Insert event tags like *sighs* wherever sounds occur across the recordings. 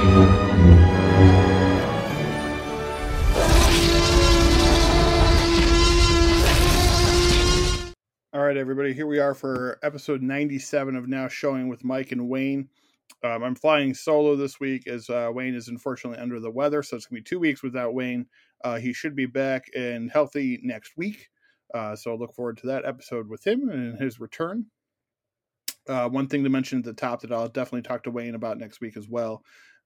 All right, everybody, here we are for episode 97 of Now Showing with Mike and Wayne. Um, I'm flying solo this week as uh, Wayne is unfortunately under the weather, so it's going to be two weeks without Wayne. Uh, he should be back and healthy next week. Uh, so I look forward to that episode with him and his return. Uh, one thing to mention at the top that I'll definitely talk to Wayne about next week as well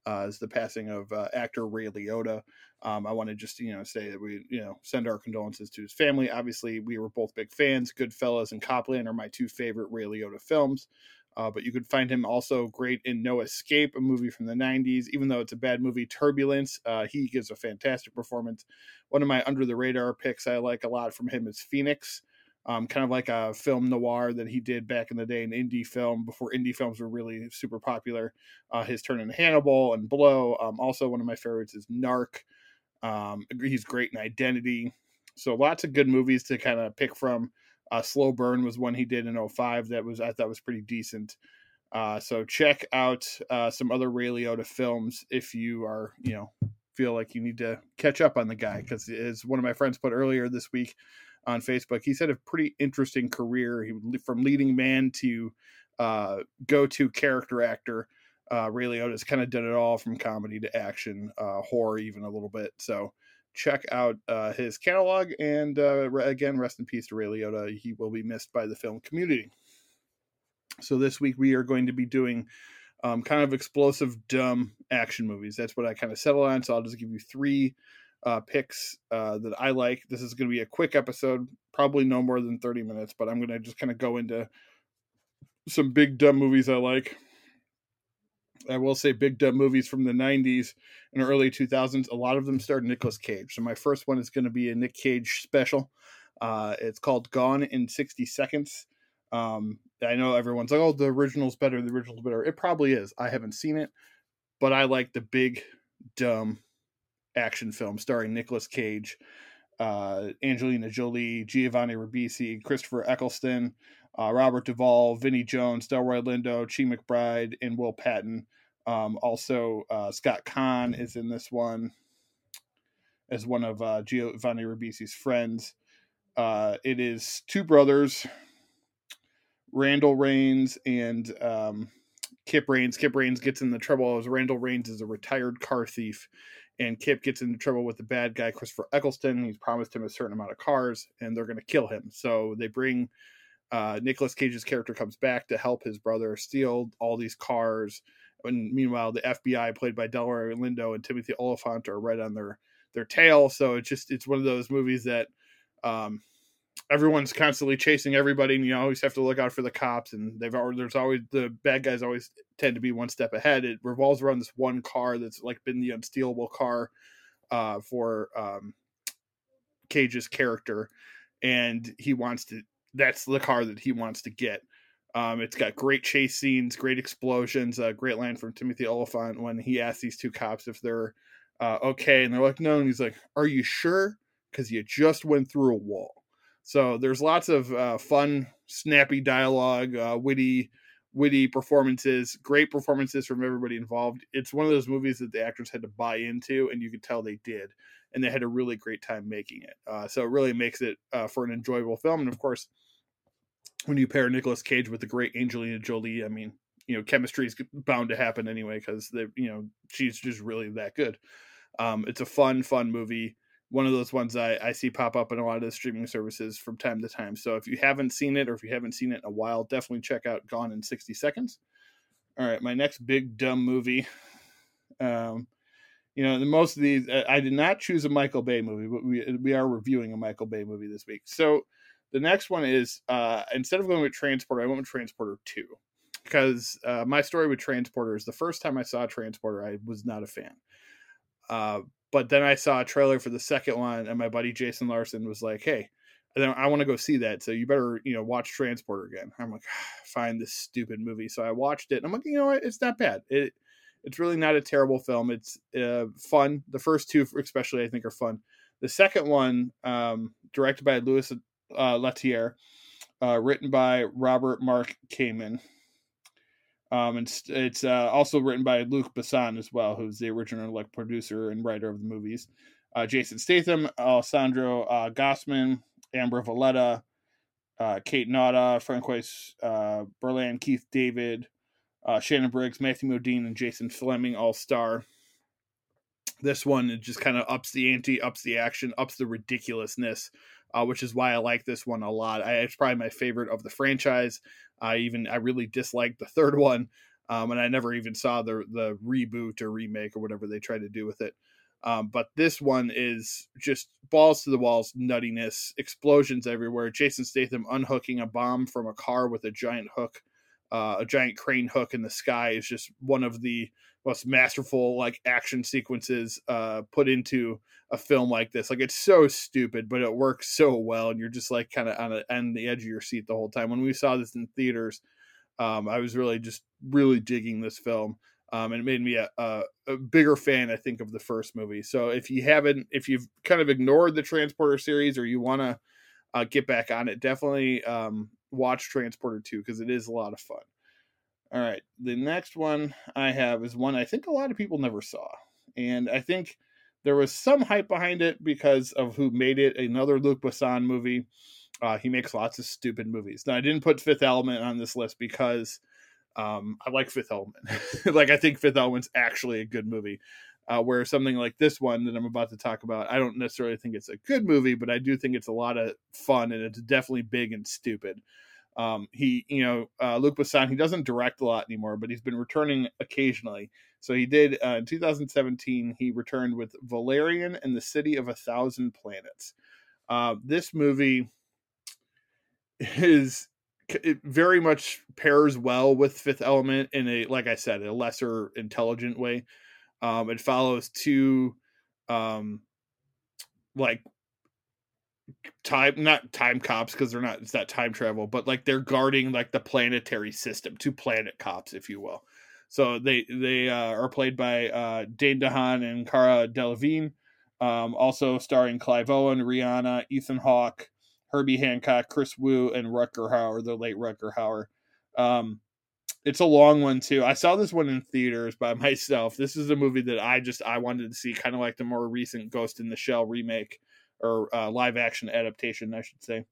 uh, is the passing of uh, actor Ray Liotta. Um, I want to just you know say that we you know send our condolences to his family. Obviously, we were both big fans. Goodfellas and Copland are my two favorite Ray Liotta films. Uh, but you could find him also great in No Escape, a movie from the 90s. Even though it's a bad movie, Turbulence, uh, he gives a fantastic performance. One of my under the radar picks I like a lot from him is Phoenix, um, kind of like a film noir that he did back in the day, an indie film before indie films were really super popular. Uh, his turn in Hannibal and Blow. Um, also, one of my favorites is Narc. Um, he's great in Identity. So lots of good movies to kind of pick from. Uh, Slow Burn was one he did in 05 that was I thought was pretty decent. Uh, so check out uh, some other Ray Liotta films if you are you know feel like you need to catch up on the guy because as one of my friends put earlier this week on Facebook, he's had a pretty interesting career. He from leading man to uh, go to character actor. Uh, Ray Liotta's kind of done it all from comedy to action, uh, horror, even a little bit. So check out uh, his catalog. And uh, again, rest in peace to Ray Liotta. He will be missed by the film community. So this week we are going to be doing um, kind of explosive, dumb action movies. That's what I kind of settled on. So I'll just give you three uh, picks uh, that I like. This is going to be a quick episode, probably no more than 30 minutes, but I'm going to just kind of go into some big, dumb movies I like. I will say big dumb movies from the 90s and early 2000s. A lot of them starred Nicolas Cage. So my first one is going to be a Nick Cage special. Uh, it's called Gone in 60 Seconds. Um, I know everyone's like, oh, the original's better. The original's better. It probably is. I haven't seen it, but I like the big, dumb action film starring Nicolas Cage, uh, Angelina Jolie, Giovanni Ribisi, Christopher Eccleston, uh, Robert Duvall, Vinnie Jones, Delroy Lindo, Chi McBride, and Will Patton. Um, also, uh, Scott Caan is in this one as one of uh, Giovanni Ribisi's friends. Uh, it is two brothers, Randall Raines and um, Kip Raines. Kip Raines gets in the trouble as Randall Raines is a retired car thief, and Kip gets into trouble with the bad guy Christopher Eccleston. He's promised him a certain amount of cars, and they're going to kill him. So they bring uh, Nicolas Cage's character comes back to help his brother steal all these cars. And meanwhile, the FBI, played by Delroy Lindo and Timothy Olyphant, are right on their their tail. So it's just it's one of those movies that um, everyone's constantly chasing everybody, and you always have to look out for the cops. And they've already there's always the bad guys always tend to be one step ahead. It revolves around this one car that's like been the unstealable car uh, for um, Cage's character, and he wants to that's the car that he wants to get. Um, it's got great chase scenes, great explosions, a great line from Timothy Olyphant when he asks these two cops if they're uh, okay, and they're like, "No," and he's like, "Are you sure?" Because you just went through a wall. So there's lots of uh, fun, snappy dialogue, uh, witty, witty performances, great performances from everybody involved. It's one of those movies that the actors had to buy into, and you could tell they did, and they had a really great time making it. Uh, so it really makes it uh, for an enjoyable film, and of course when you pair Nicolas Cage with the great Angelina Jolie, I mean, you know, chemistry is bound to happen anyway because the you know she's just really that good. Um, it's a fun, fun movie. One of those ones I, I see pop up in a lot of the streaming services from time to time. So if you haven't seen it or if you haven't seen it in a while, definitely check out Gone in 60 Seconds. All right, my next big dumb movie. Um, you know, the most of these, I did not choose a Michael Bay movie, but we we are reviewing a Michael Bay movie this week. So the next one is uh, instead of going with Transporter, I went with Transporter 2 because uh, my story with Transporter is the first time I saw Transporter, I was not a fan. Uh, but then I saw a trailer for the second one, and my buddy Jason Larson was like, "Hey, I want to go see that, so you better you know watch Transporter again." I'm like, "Find this stupid movie." So I watched it, and I'm like, "You know what? It's not bad. It it's really not a terrible film. It's uh, fun. The first two, especially, I think, are fun. The second one, um, directed by Louis uh, Leterrier, uh, written by Robert Mark Kamen. Um, it's, it's uh, also written by Luc Besson as well, who's the original like producer and writer of the movies. Uh, Jason Statham, Alessandro uh, Gassmann, Amber Valletta, uh, Kate Nauta, Francois uh, Berlin, Keith David, uh, Shannon Briggs, Matthew Modine, and Jason Flemyng all star. This one it just kind of ups the ante, ups the action, ups the ridiculousness, uh, which is why I like this one a lot. I, it's probably my favorite of the franchise. I even I really disliked the third *laughs* one, um, and I never even saw the the reboot or remake or whatever they tried to do with it. Um, but this one is just balls to the walls, nuttiness, explosions everywhere. Jason Statham unhooking a bomb from a car with a giant hook, uh, a giant crane hook in the sky is just one of the most masterful like action sequences uh, put into a film like this. Like it's so stupid, but it works so well, and you're just like kind of on, a, the edge of your seat the whole time. When we saw this in theaters, um, I was really just really digging this film um, and it made me a, a, a, bigger fan, I think, of the first movie. So if you haven't, if you've kind of ignored the Transporter series or you want to uh, get back on it, definitely um, watch Transporter 2 because it is a lot of fun. All right, the next one I have is one I think a lot of people never saw, and I think there was some hype behind it because of who made it. Another Luc Besson movie. Uh, he makes lots of stupid movies. Now I didn't put Fifth Element on this list because um, I like Fifth Element. *laughs* like I think Fifth Element's actually a good movie. Uh, where something like this one that I'm about to talk about, I don't necessarily think it's a good movie, but I do think it's a lot of fun and it's definitely big and stupid. Um, he, you know, uh, Luc Besson, he doesn't direct a lot anymore, but he's been returning occasionally. So he did uh, in 2017. He returned with Valerian and the City of a Thousand Planets. Uh, this movie is it very much pairs well with Fifth Element in a, like I said, a lesser intelligent way. Um, it follows two, um, like time not time cops because they're not it's not time travel but like they're guarding like the planetary system two planet cops if you will so they they uh, are played by uh, Dane DeHaan and Cara Delevingne um, also starring Clive Owen Rihanna Ethan Hawke Herbie Hancock, Kris Wu, and Rutger Hauer, the late Rutger Hauer. Um, it's a long one too. I saw this one in theaters by *laughs* myself. This is a movie that I just I wanted to see, kind of like the more recent Ghost in the Shell remake or uh, live action adaptation, I should say.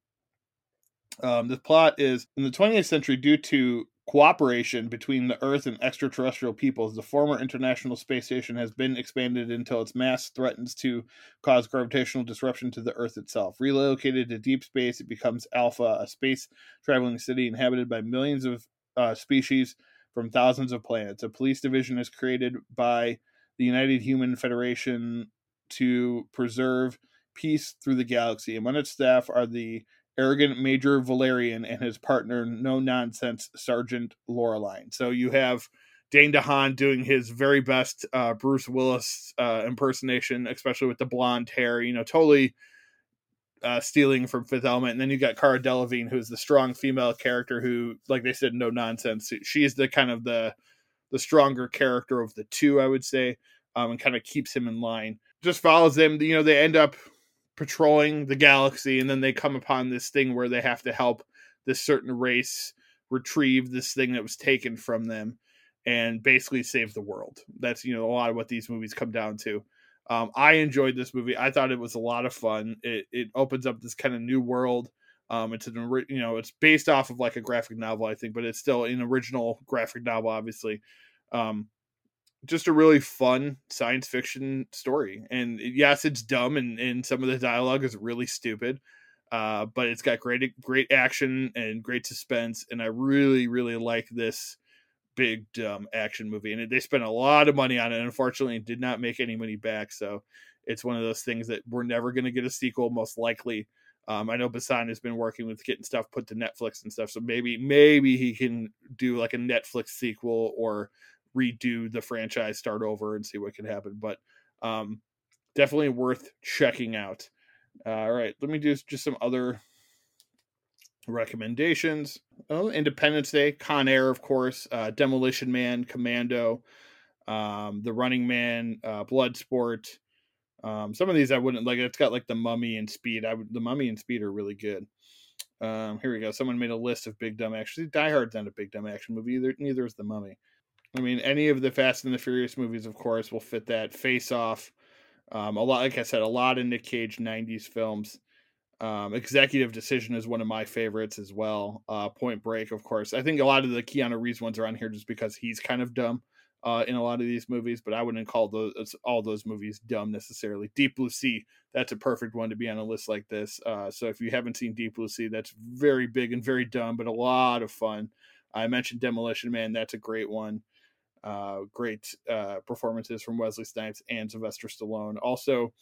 Um, the plot is in the 20th century, due to cooperation between the Earth and extraterrestrial peoples, the former International Space Station has been expanded until its mass threatens to cause gravitational disruption to the Earth itself. Relocated to deep space, it becomes Alpha, a space traveling city inhabited by millions of uh, species from thousands of planets. A police division is created by the United Human Federation to preserve peace through the galaxy. Among its staff are the arrogant Major Valerian and his partner, no nonsense Sergeant Laureline. So you have Dane DeHaan doing his very best uh, Bruce Willis uh, impersonation, especially with the blonde hair. You know, totally uh, stealing from Fifth Element. And then you got Cara Delevingne, who's the strong female character who, like they said, no nonsense. She's the kind of the the stronger character of the two, I would say, um, and kind of keeps him in line. Just follows them. You know, they end up patrolling the galaxy and then they come upon this thing where they have to help this certain race retrieve this thing that was taken from them and basically save the world that's you know a lot of what these movies come down to um, i enjoyed this movie i thought it was a lot of fun it, it opens up this kind of new world um, it's an you know it's based off of like a graphic novel i think but it's still an original graphic novel obviously um, just a really fun science fiction story. And yes, it's dumb and, and some of the dialogue is really stupid. Uh, but it's got great great action and great suspense, and I really really like this big dumb action movie. And they spent a lot of money on it. Unfortunately, it did not make any money back. So it's one of those things that we're never going to get a sequel, most likely. Um, I know Besson has been working with getting stuff put to Netflix and stuff, so maybe maybe he can do like a Netflix sequel or redo the franchise, start over, and see what can happen. But um, definitely worth checking out. Uh, all right, let me do just some other recommendations. Oh, Independence Day, Con Air, of course, uh, Demolition Man, Commando, um, The Running Man, uh, Bloodsport. Um, some of these I wouldn't like. It's got like the Mummy and Speed. I would the Mummy and Speed are really good. Um, here we go. Someone made a list of big dumb action. Die Hard's not a big dumb action movie. Either, neither is The Mummy. I mean, any of the Fast and the Furious movies, of course, will fit that. Face Off. Um, a lot, like I said, a lot of Nick Cage '90s films. Um, Executive Decision is one of my favorites as well. Uh, Point Break, of course. I think a lot of the Keanu Reeves ones are on here just because he's kind of dumb uh, in a lot of these movies, but I wouldn't call those all those movies dumb necessarily. Deep Blue Sea, that's a perfect one to be on a list like this. Uh, so if you haven't seen Deep Blue Sea, that's very big and very dumb, but a lot of fun. I mentioned Demolition Man, that's a great one. Uh, great uh, performances from Wesley Snipes and Sylvester Stallone. Also,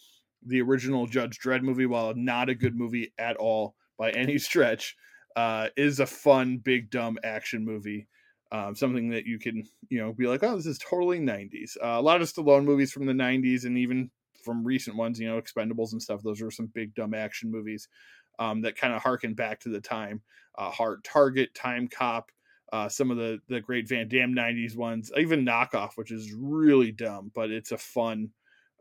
the original Judge Dredd movie, while not a good movie at all by *laughs* any stretch, uh, is a fun, big, dumb action movie. Um, something that you can you know be like oh this is totally 90s uh, a lot of stallone movies from the 90s and even from recent ones you know expendables and stuff those are some big dumb action movies um, that kind of harken back to the time. Uh, hard target time cop uh, some of the the great van damme 90s ones even knockoff which is really dumb but it's a fun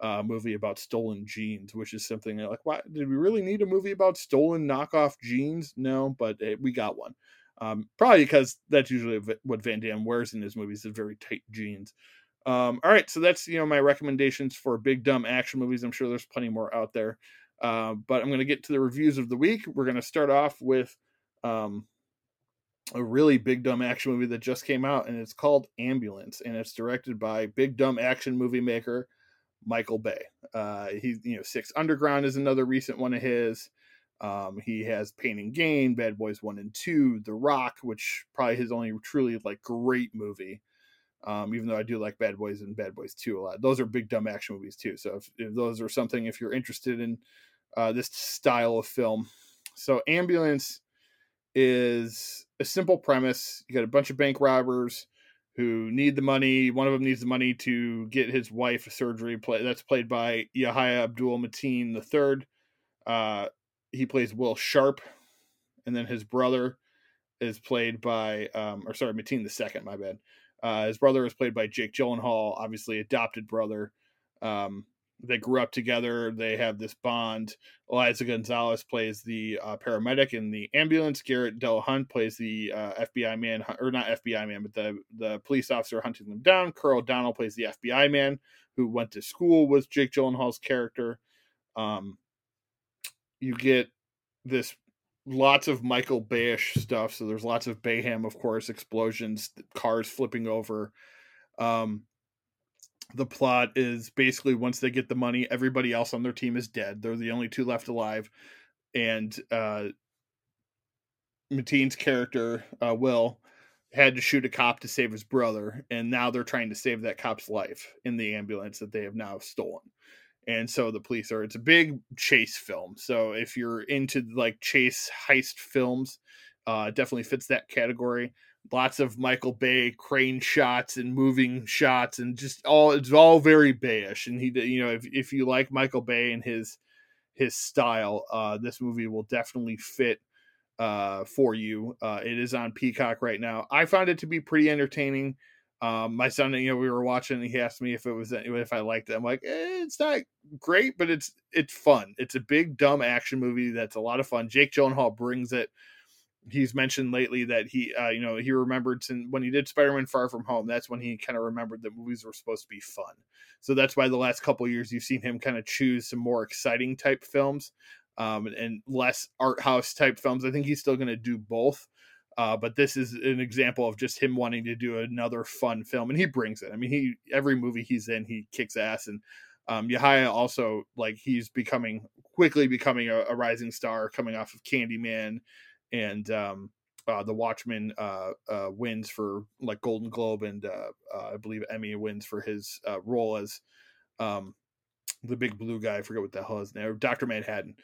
uh, movie about stolen jeans, which is something like, why did we really need a movie about stolen knockoff jeans? No, but it, we got one. Um, probably because that's usually what Van Damme wears in his movies is very tight jeans. Um, all right, so that's you know my recommendations for big dumb action movies. I'm sure there's plenty more out there, uh, but I'm going to get to the reviews of the week. We're going to start off with um, a really big dumb action movie that just came out, and it's called Ambulance, and it's directed by big dumb action movie maker Michael Bay. Uh, he you know Six Underground is another recent one of his. Um, he has Pain and Gain, Bad Boys One and Two, The Rock, which probably his only truly like great movie. Um, even though I do like Bad Boys and Bad Boys Two a lot. Those are big dumb action movies too. So if, if those are something, if you're interested in uh, this style of film, so Ambulance is a simple premise. You got a bunch of bank robbers who need the money. One of them needs the money to get his wife surgery. Play that's played by Yahya Abdul Mateen the third. Uh, he plays Will Sharp, and then his brother is played by, um, or sorry, Mateen the second. My bad. Uh, his brother is played by Jake Gyllenhaal, obviously adopted brother. Um, they grew up together. They have this bond. Eiza Gonzalez plays the uh, paramedic in the ambulance. Garrett Dillahunt plays the uh, FBI man, or not FBI man, but the the police officer hunting them down. Carl O'Donnell plays the FBI man who went to school with Jake Gyllenhaal's character. Um, you get this lots of Michael Bayish stuff. So there's lots of Bayhem, of course, explosions, cars flipping over. Um, the plot is basically once they get the money, everybody else on their team is dead. They're the only two left alive, and uh, Mateen's character uh, Will had to shoot a cop to save his brother, and now they're trying to save that cop's life in the ambulance that they have now stolen. And so the police are it's a big chase film. So if you're into like chase heist films uh definitely fits that category lots of michael bay crane shots and moving shots and just all it's all very bayish and he you know if, if you like michael bay and his his style uh this movie will definitely fit uh for you uh it is on peacock right now i found it to be pretty entertaining um, my son, you know, we were watching. and he asked me if it was if I liked it. I'm like, eh, it's not great, but it's it's fun. It's a big dumb action movie that's a lot of fun. Jake Gyllenhaal brings it. He's mentioned lately that he, uh, you know, he remembered when he did Spider-Man: Far From Home. That's when he kind of remembered that movies were supposed to be fun. So that's why the last couple years you've seen him kind of choose some more exciting type films um, and less art house type films. I think he's still going to do both uh, but this is an example of just him wanting to do another fun film, and he brings it. I mean, he every movie he's in, he kicks ass, and um, Yahya also like he's becoming quickly becoming a, a rising star, coming off of Candyman, and um, uh, the Watchmen uh, uh, wins for like Golden Globe, and uh, uh, I believe Emmy wins for his uh, role as um, the big blue guy. I forget what the hell his name, Doctor Manhattan.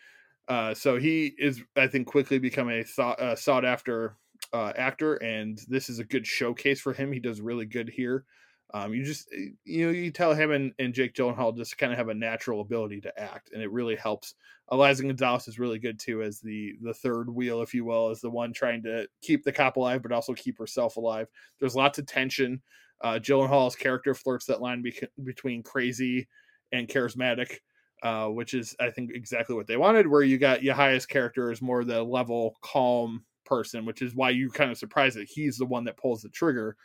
So he is, I think, quickly becoming a thought, sought after actor, and this is a good showcase for him. He does really good here. Um, you just eh, you know you tell him and, and Jake Gyllenhaal just kind of have a natural ability to act, and it really helps. Eiza Gonzalez is really good too as the the third wheel, if you will, as the one trying to keep the cop alive but also keep herself alive. There's lots of tension. Uh, Gyllenhaal's character flirts that line be- between crazy and charismatic. uh, which is I think exactly what they wanted. Where you got Yahaya's character is more the level, calm person, which is why you kind of surprised that he's the one that pulls the trigger.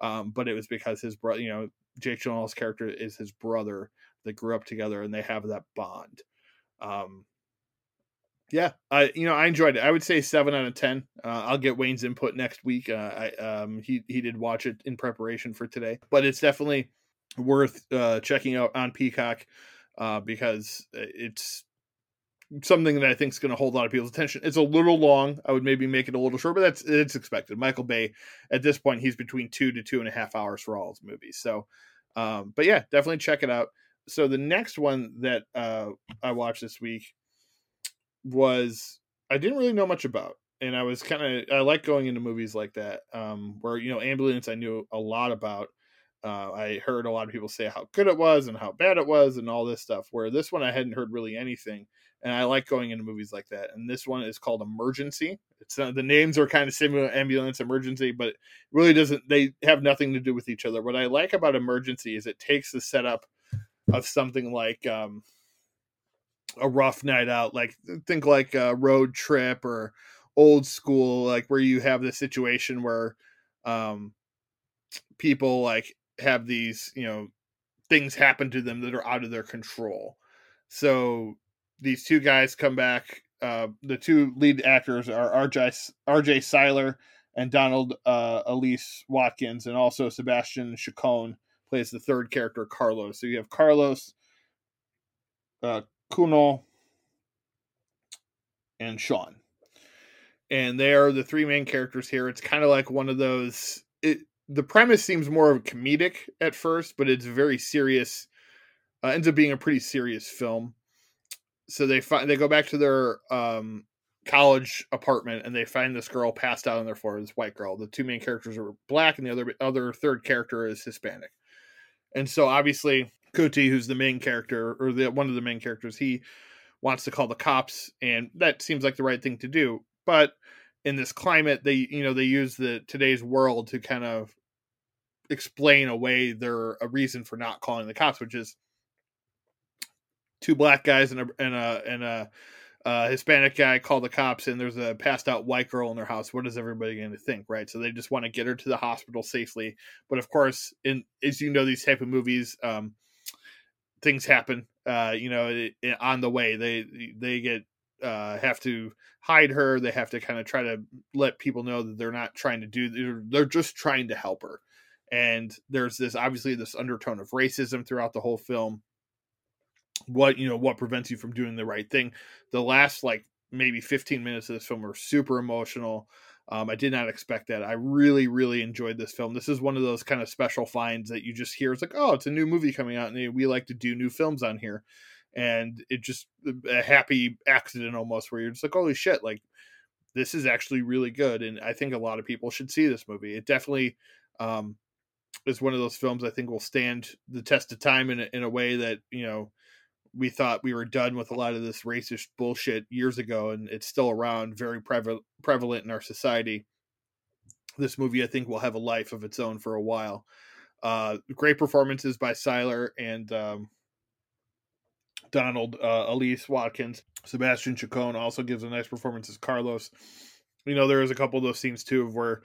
Um, but it was because his brother, you know, Jake Gyllenhaal's character is his brother. They grew up together and they have that bond. Um, yeah, I you know I enjoyed it. I would say seven out of ten. Uh, I'll get Wayne's input next week. Uh, I um he he did watch it in preparation for today, but it's definitely worth uh, checking out on Peacock uh, because it's something that I think is going to hold a lot of people's attention. It's a little long. I would maybe make it a little short, but that's it's expected. Michael Bay, at this point, he's between two to two and a half hours for all his movies. So, um, but yeah, definitely check it out. So the next one that uh, I watched this week was I didn't really know much about, and I was kind of I like going into movies like that, um, where you know ambulance I knew a lot about. Uh, I heard a lot of people say how good it was and how bad it was and all this stuff. Where this one I hadn't heard really anything, and I like going into movies like that. And this one is called Emergency. It's uh, the names are kind of similar, ambulance, emergency, but it really doesn't. They have nothing to do with each other. What I like about Emergency is it takes the setup of something like um, a rough night out like think like a road trip or old school like where you have the situation where um people like have these you know things happen to them that are out of their control so these two guys come back uh the two lead actors are rj rj cyler and donald uh elise watkins and also sebastian chacon plays the third character carlos so you have carlos uh Kuno, and Sean. And they are the three main characters here. It's kind of like one of those. It the premise seems more of comedic at first, but it's very serious. Uh, ends up being a pretty serious film. So they find they go back to their um, college apartment and they find this girl passed out on their floor. This white girl. The two main characters are black, and the other other third character is Hispanic. And so obviously Kuti, who's the main character or the one of the main characters, he wants to call the cops, and that seems like the right thing to do. But in this climate, they you know they use the today's world to kind of explain away their a reason for not calling the cops, which is two black guys and a and a and a Hispanic guy call the cops, and there's a passed out white girl in their house. What is everybody going to think, right? So they just want to get her to the hospital safely. But of course, in as you know, these type of movies, um, things happen. Uh, you know, it, it, on the way they they get uh, have to hide her. They have to kind of try to let people know that they're not trying to do. They're, they're just trying to help her. And there's this obviously this undertone of racism throughout the whole film. What you know, what prevents you from doing the right thing? The last like maybe 15 minutes of this film are super emotional. Um, I did not expect that. I really, really enjoyed this film. This is one of those kind of special finds that you just hear. It's like, oh, it's a new movie coming out, and we like to do new films on here. And it just a happy accident almost, where you're just like, holy shit, like this is actually really good. And I think a lot of people should see this movie. It definitely um, is one of those films I think will stand the test of time in a, in a way that you know we thought we were done with a lot of this racist bullshit years ago, and it's still around, very prevalent prevalent in our society. This movie, I think, will have a life of its own for a while. Uh, great performances by Cyler and um, Donald uh, Elise Watkins. Sebastian Chacon also gives a nice performance as Carlos. You know, there is a couple of those scenes too where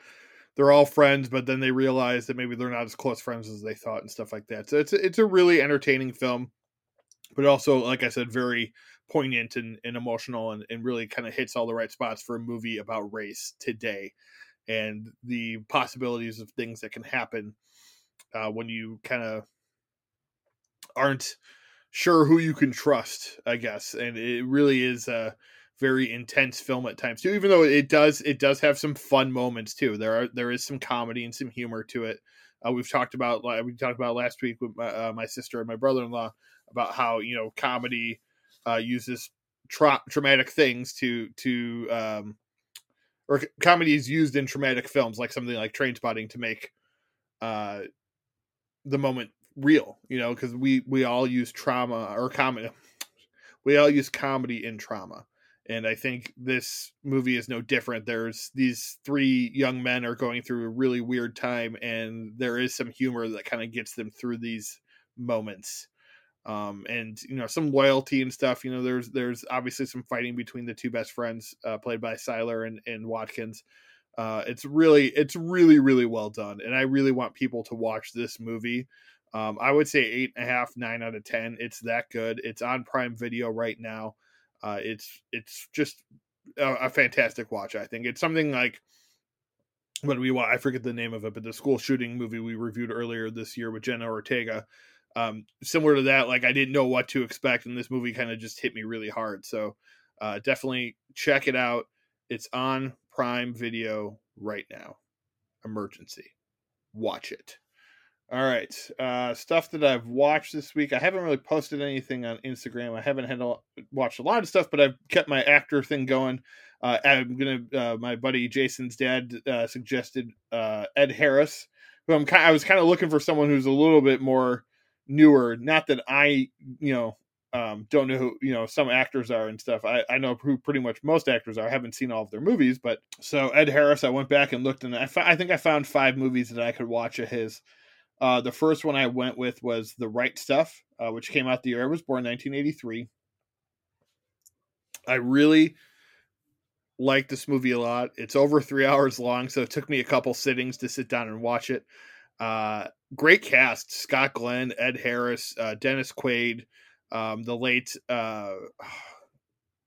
they're all friends, but then they realize that maybe they're not as close friends as they thought and stuff like that. So it's it's a really entertaining film but also, like I said, very poignant and, and emotional and, and really kind of hits all the right spots for a movie about race today and the possibilities of things that can happen uh, when you kind of aren't sure who you can trust, I guess. And it really is a very intense film at times too, even though it does it does have some fun moments too. There are there is some comedy and some humor to it. Uh, we've talked about we talked about last week with my, uh, my sister and my brother in law about how you know comedy uh, uses tra- traumatic things to to um, or comedy is used in traumatic films like something like Trainspotting to make uh, the moment real you know because we we all use trauma or comedy *sniffs* we all use comedy in trauma. And i think this movie is no different. There's these three young men are going through a really weird time and there is some humor that kind of gets them through these moments um, and you know some loyalty and stuff. You know, there's there's obviously some fighting between the two best friends, uh, played by Cyler and, and Watkins. Uh, it's really it's really really well done, and I really want people to watch this movie. Um, I would say eight and a half, nine out of ten. It's that good. It's on Prime Video right now. Uh, it's it's just a, a fantastic watch. I think it's something like what we. I forget the name of it, but the school shooting movie we reviewed earlier this year with Jenna Ortega um, similar to that, like I didn't know what to expect, and this movie kind of just hit me really hard. So uh, definitely check it out. It's on Prime Video right now. Emergency, watch it. All right, uh, stuff that I've watched this week. I haven't really posted anything on Instagram. I haven't had a, watched a lot of stuff, but I've kept my actor thing going. Uh, I'm gonna. Uh, my buddy Jason's dad uh, suggested uh, Ed Harris, who I'm kind. I was kind of looking for someone who's a little bit more newer. Not that I, you know, um, don't know who you know some actors are and stuff. I, I know who pretty much most actors are. I haven't seen all of their movies, but so Ed Harris, I went back and looked, and I, I think I found five movies that I could watch of his. Uh, the first one I went with was The Right Stuff, uh, which came out the year I was born, 1983. I really like this movie a lot. It's over three hours long, so it took me a couple sittings to sit down and watch it. Uh, great cast: Scott Glenn, Ed Harris, uh, Dennis Quaid, um, the late. Uh, *sighs*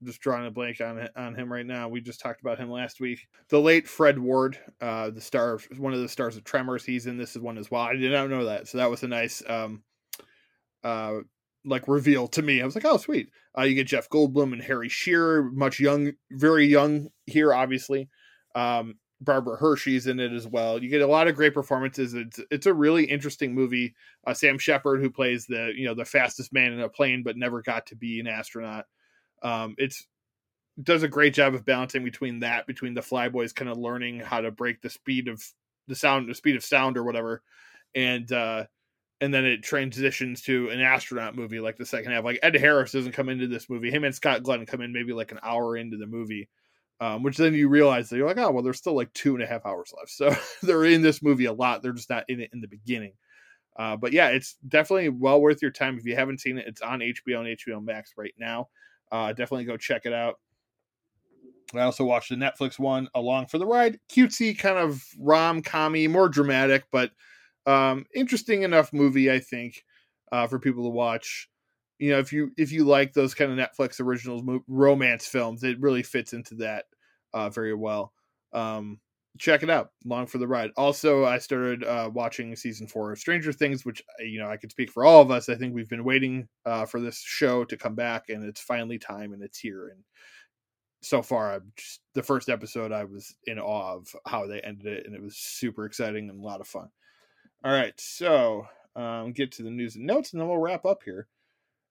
just drawing a blank on on him right now. We just talked about him last week. The late Fred Ward, uh, the star, of, one of the stars of Tremors. He's in this one as well. I did not know that, so that was a nice, um, uh, like reveal to me. I was like, oh, sweet. Uh, you get Jeff Goldblum and Harry Shearer, much young, very young here, obviously. Um, Barbara Hershey's in it as well. You get a lot of great performances. It's it's a really interesting movie. Uh, Sam Shepard, who plays the you know the fastest man in a plane but never got to be an astronaut. Um, it's does a great job of balancing between that between the flyboys kind of learning how to break the speed of the sound the speed of sound or whatever and uh and then it transitions to an astronaut movie like the second half like ed harris doesn't come into this movie him and scott glenn come in maybe like an hour into the movie um, which then you realize that you're like, oh, well, there's still like two and a half hours left. *laughs* So they're in this movie a lot. They're just not in it in the beginning. Uh, but yeah, it's definitely well worth your time. If you haven't seen it, it's on HBO and HBO Max right now. Uh, definitely go check it out. I also watched the Netflix one, Along for the Ride. Cutesy, kind of rom commy, more dramatic, but um, interesting enough movie, I think, uh, for people to watch you know if you if you like those kind of netflix originals romance films it really fits into that uh, very well. Um, check it out long for the ride. Also i started uh, watching season four of stranger things which uh, you know i could speak for all of us. I think we've been waiting uh, for this show to come back and it's finally time and it's here and so far i'm just the first episode i was in awe of how they ended it and it was super exciting and a lot of fun. All right so um, get to the news and notes and then we'll wrap up here.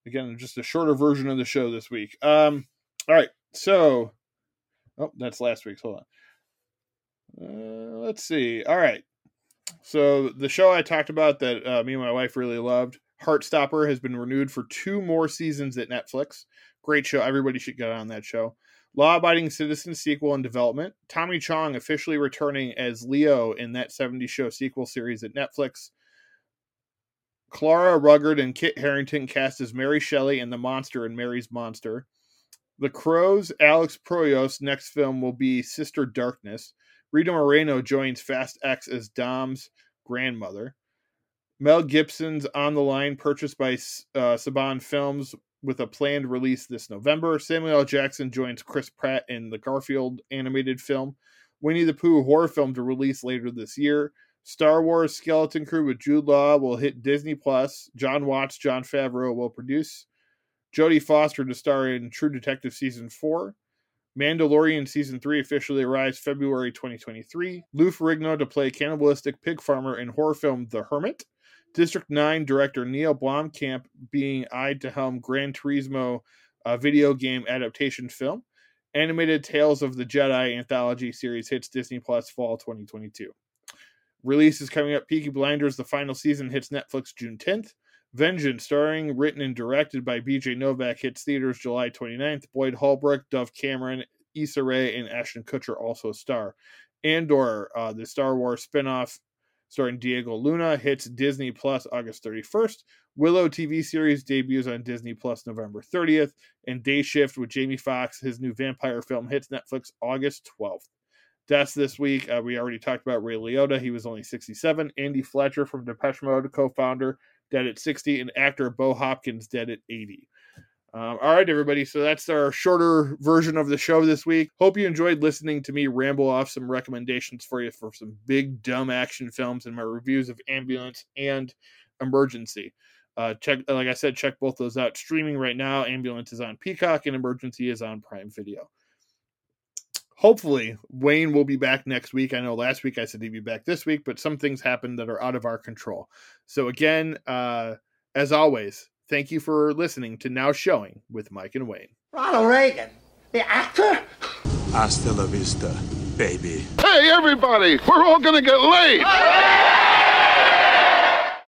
Again, just a shorter version of the show this week. Um, all right, so oh, that's last week's. Hold on. Uh, let's see. All right, so the show I talked about that uh, me and my wife really loved, Heartstopper, has been renewed for two more seasons at Netflix. Great show. Everybody should get on that show. Law Abiding Citizen sequel in development. Tommy Chong officially returning as Leo in that 70s show sequel series at Netflix. Clara Rugaard and Kit Harington cast as Mary Shelley and the monster in Mary's Monster. The Crow's Alex Proyas' next film will be Sister Darkness. Rita Moreno joins Fast X as Dom's grandmother. Mel Gibson's On the Line, purchased by uh, Saban Films with a planned release this November. Samuel L. Jackson joins Chris Pratt in the Garfield animated film. Winnie the Pooh horror film to release later this year. Star Wars Skeleton Crew with Jude Law will hit Disney Plus. Jon Watts, Jon Favreau will produce. Jodie Foster to star in True Detective Season 4. Mandalorian Season 3 officially arrives February 2023. Lou Ferrigno to play cannibalistic pig farmer in horror film The Hermit. District 9 director Neil Blomkamp being eyed to helm Gran Turismo video game adaptation film. Animated Tales of the Jedi anthology series hits Disney Plus fall 2022. Release is coming up. Peaky Blinders, the final season, hits Netflix June 10th. Vengeance, starring, written, and directed by BJ Novak, hits theaters July 29th. Boyd Holbrook, Dove Cameron, Issa Rae, and Ashton Kutcher also star. Andor, uh, the Star Wars spinoff starring Diego Luna, hits Disney Plus August 31st. Willow TV series debuts on Disney Plus November 30th. And Day Shift with Jamie Foxx, his new vampire film, hits Netflix August 12th. Deaths this week, uh, we already talked about Ray Liotta. He was only 67. Andy Fletcher from Depeche Mode, co founder, dead at 60. And actor Bo Hopkins, dead at 80. Um, all right, everybody. So that's our shorter version of the show this week. Hope you enjoyed listening to me ramble off some recommendations for you for some big, dumb action films and my reviews of Ambulance and Emergency. Uh, check, like I said, check both those out. Streaming right now. Ambulance is on Peacock and Emergency is on Prime Video. Hopefully, Wayne will be back next week. I know last week I said he'd be back this week, but some things happened that are out of our control. So, again, uh, as always, Thank you for listening to Now Showing with Mike and Wayne. Ronald Reagan, the actor? Hasta la vista, baby. Hey, everybody, we're all gonna get laid.